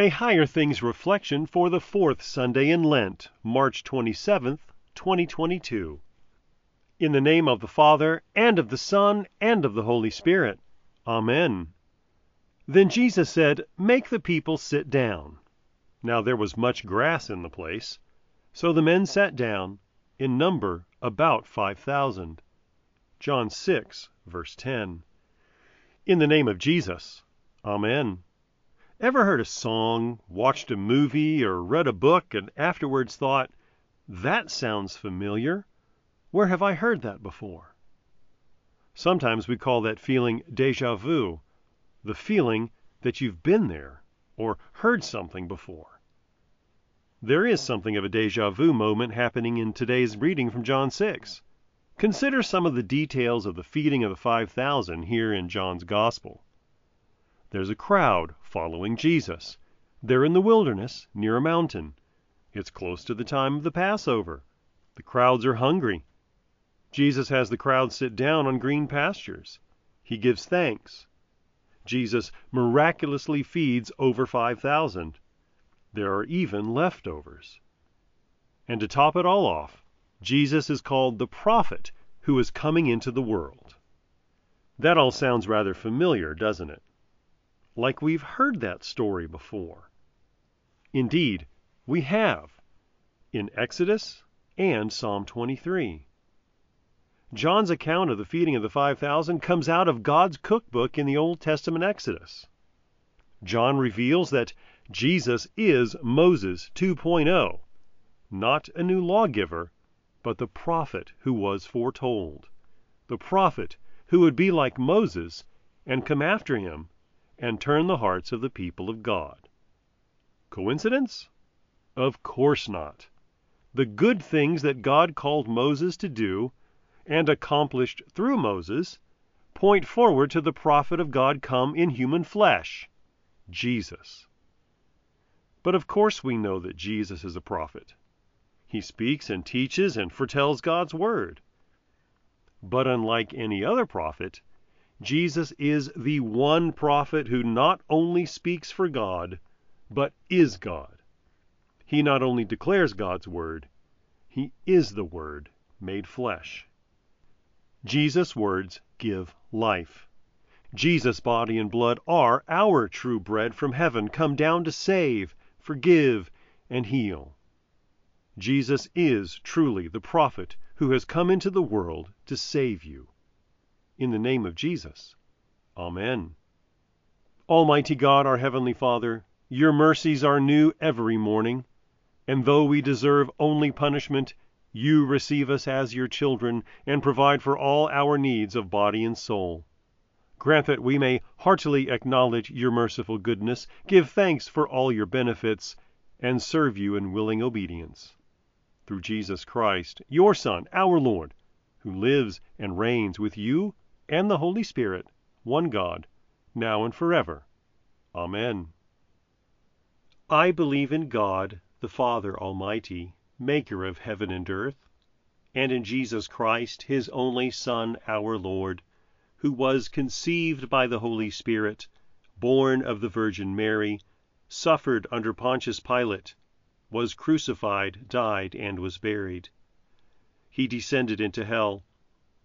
A Higher Things Reflection for the fourth Sunday in Lent, March 27, 2022. In the name of the Father, and of the Son, and of the Holy Spirit. Amen. Then Jesus said, Make the people sit down. Now there was much grass in the place. So the men sat down, in number about five thousand. John 6, verse 10. In the name of Jesus. Amen. Ever heard a song, watched a movie, or read a book and afterwards thought, that sounds familiar? Where have I heard that before? Sometimes we call that feeling deja vu, the feeling that you've been there or heard something before. There is something of a deja vu moment happening in today's reading from John 6. Consider some of the details of the feeding of the 5,000 here in John's Gospel. There's a crowd following Jesus. They're in the wilderness near a mountain. It's close to the time of the Passover. The crowds are hungry. Jesus has the crowd sit down on green pastures. He gives thanks. Jesus miraculously feeds over 5,000. There are even leftovers. And to top it all off, Jesus is called the prophet who is coming into the world. That all sounds rather familiar, doesn't it? Like we've heard that story before. Indeed, we have in Exodus and Psalm 23. John's account of the feeding of the 5,000 comes out of God's cookbook in the Old Testament Exodus. John reveals that Jesus is Moses 2.0, not a new lawgiver, but the prophet who was foretold, the prophet who would be like Moses and come after him and turn the hearts of the people of God. Coincidence? Of course not. The good things that God called Moses to do and accomplished through Moses point forward to the prophet of God come in human flesh, Jesus. But of course we know that Jesus is a prophet. He speaks and teaches and foretells God's word. But unlike any other prophet, Jesus is the one prophet who not only speaks for God, but is God. He not only declares God's word, he is the word made flesh. Jesus' words give life. Jesus' body and blood are our true bread from heaven, come down to save, forgive, and heal. Jesus is truly the prophet who has come into the world to save you in the name of Jesus. Amen. Almighty God, our Heavenly Father, your mercies are new every morning, and though we deserve only punishment, you receive us as your children and provide for all our needs of body and soul. Grant that we may heartily acknowledge your merciful goodness, give thanks for all your benefits, and serve you in willing obedience. Through Jesus Christ, your Son, our Lord, who lives and reigns with you and the Holy Spirit, one God, now and forever. Amen. I believe in God, the Father Almighty, maker of heaven and earth, and in Jesus Christ, his only Son, our Lord, who was conceived by the Holy Spirit, born of the Virgin Mary, suffered under Pontius Pilate, was crucified, died, and was buried. He descended into hell.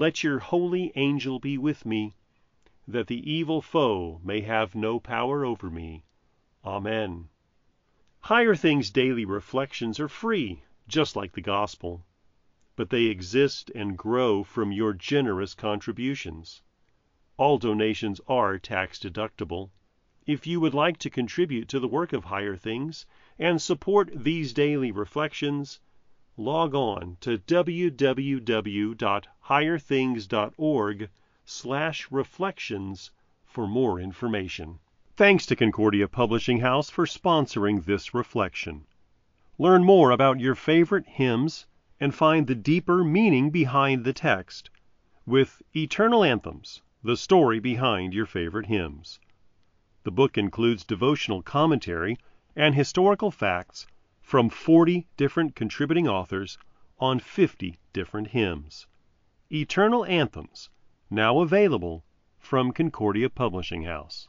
Let your holy angel be with me, that the evil foe may have no power over me. Amen. Higher Things Daily Reflections are free, just like the Gospel, but they exist and grow from your generous contributions. All donations are tax deductible. If you would like to contribute to the work of Higher Things and support these daily reflections, log on to www.higherthings.org/reflections for more information. Thanks to Concordia Publishing House for sponsoring this reflection. Learn more about your favorite hymns and find the deeper meaning behind the text with Eternal Anthems: The Story Behind Your Favorite Hymns. The book includes devotional commentary and historical facts from 40 different contributing authors on 50 different hymns. Eternal Anthems, now available from Concordia Publishing House.